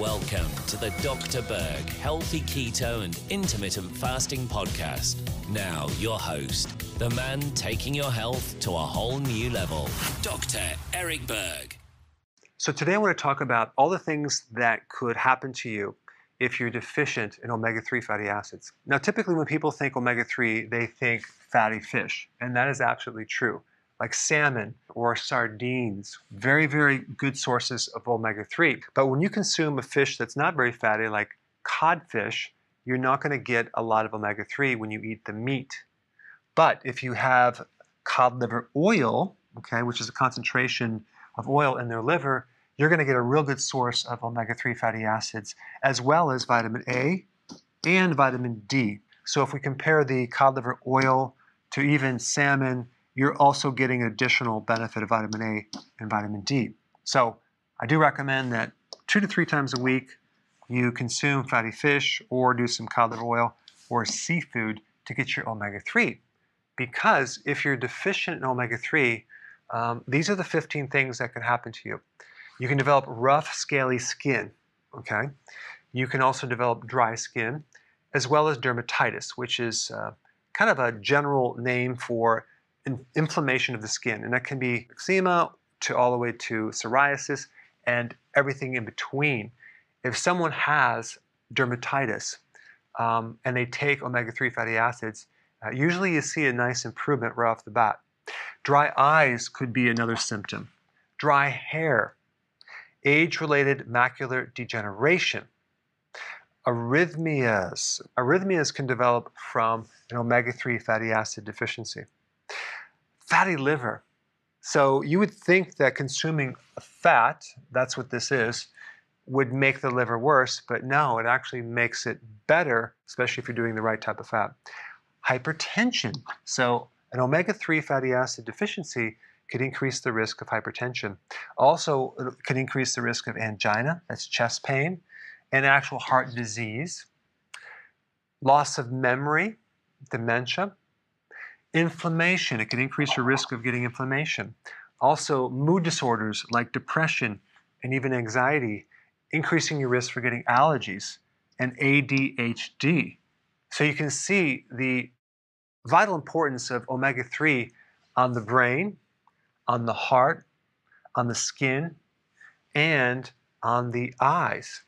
Welcome to the Dr. Berg Healthy Keto and Intermittent Fasting Podcast. Now, your host, the man taking your health to a whole new level, Dr. Eric Berg. So, today I want to talk about all the things that could happen to you if you're deficient in omega 3 fatty acids. Now, typically, when people think omega 3, they think fatty fish, and that is absolutely true like salmon or sardines, very, very good sources of omega 3. But when you consume a fish that's not very fatty, like codfish, you're not going to get a lot of omega 3 when you eat the meat. But if you have cod liver oil, okay, which is a concentration of oil in their liver, you're going to get a real good source of omega 3 fatty acids, as well as vitamin A and vitamin D. So if we compare the cod liver oil to even salmon you're also getting additional benefit of vitamin A and vitamin D. So I do recommend that two to three times a week you consume fatty fish or do some cod liver oil or seafood to get your omega 3. Because if you're deficient in omega 3, um, these are the 15 things that can happen to you. You can develop rough, scaly skin, okay? You can also develop dry skin, as well as dermatitis, which is uh, kind of a general name for inflammation of the skin, and that can be eczema to all the way to psoriasis and everything in between. If someone has dermatitis um, and they take omega-3 fatty acids, uh, usually you see a nice improvement right off the bat. Dry eyes could be another symptom. Dry hair, age-related macular degeneration, arrhythmias. Arrhythmias can develop from an omega-3 fatty acid deficiency fatty liver. So you would think that consuming fat, that's what this is, would make the liver worse, but no, it actually makes it better, especially if you're doing the right type of fat. Hypertension. So an omega-3 fatty acid deficiency could increase the risk of hypertension. Also, it can increase the risk of angina, that's chest pain, and actual heart disease. Loss of memory, dementia, Inflammation, it can increase your risk of getting inflammation. Also, mood disorders like depression and even anxiety, increasing your risk for getting allergies and ADHD. So you can see the vital importance of omega 3 on the brain, on the heart, on the skin, and on the eyes.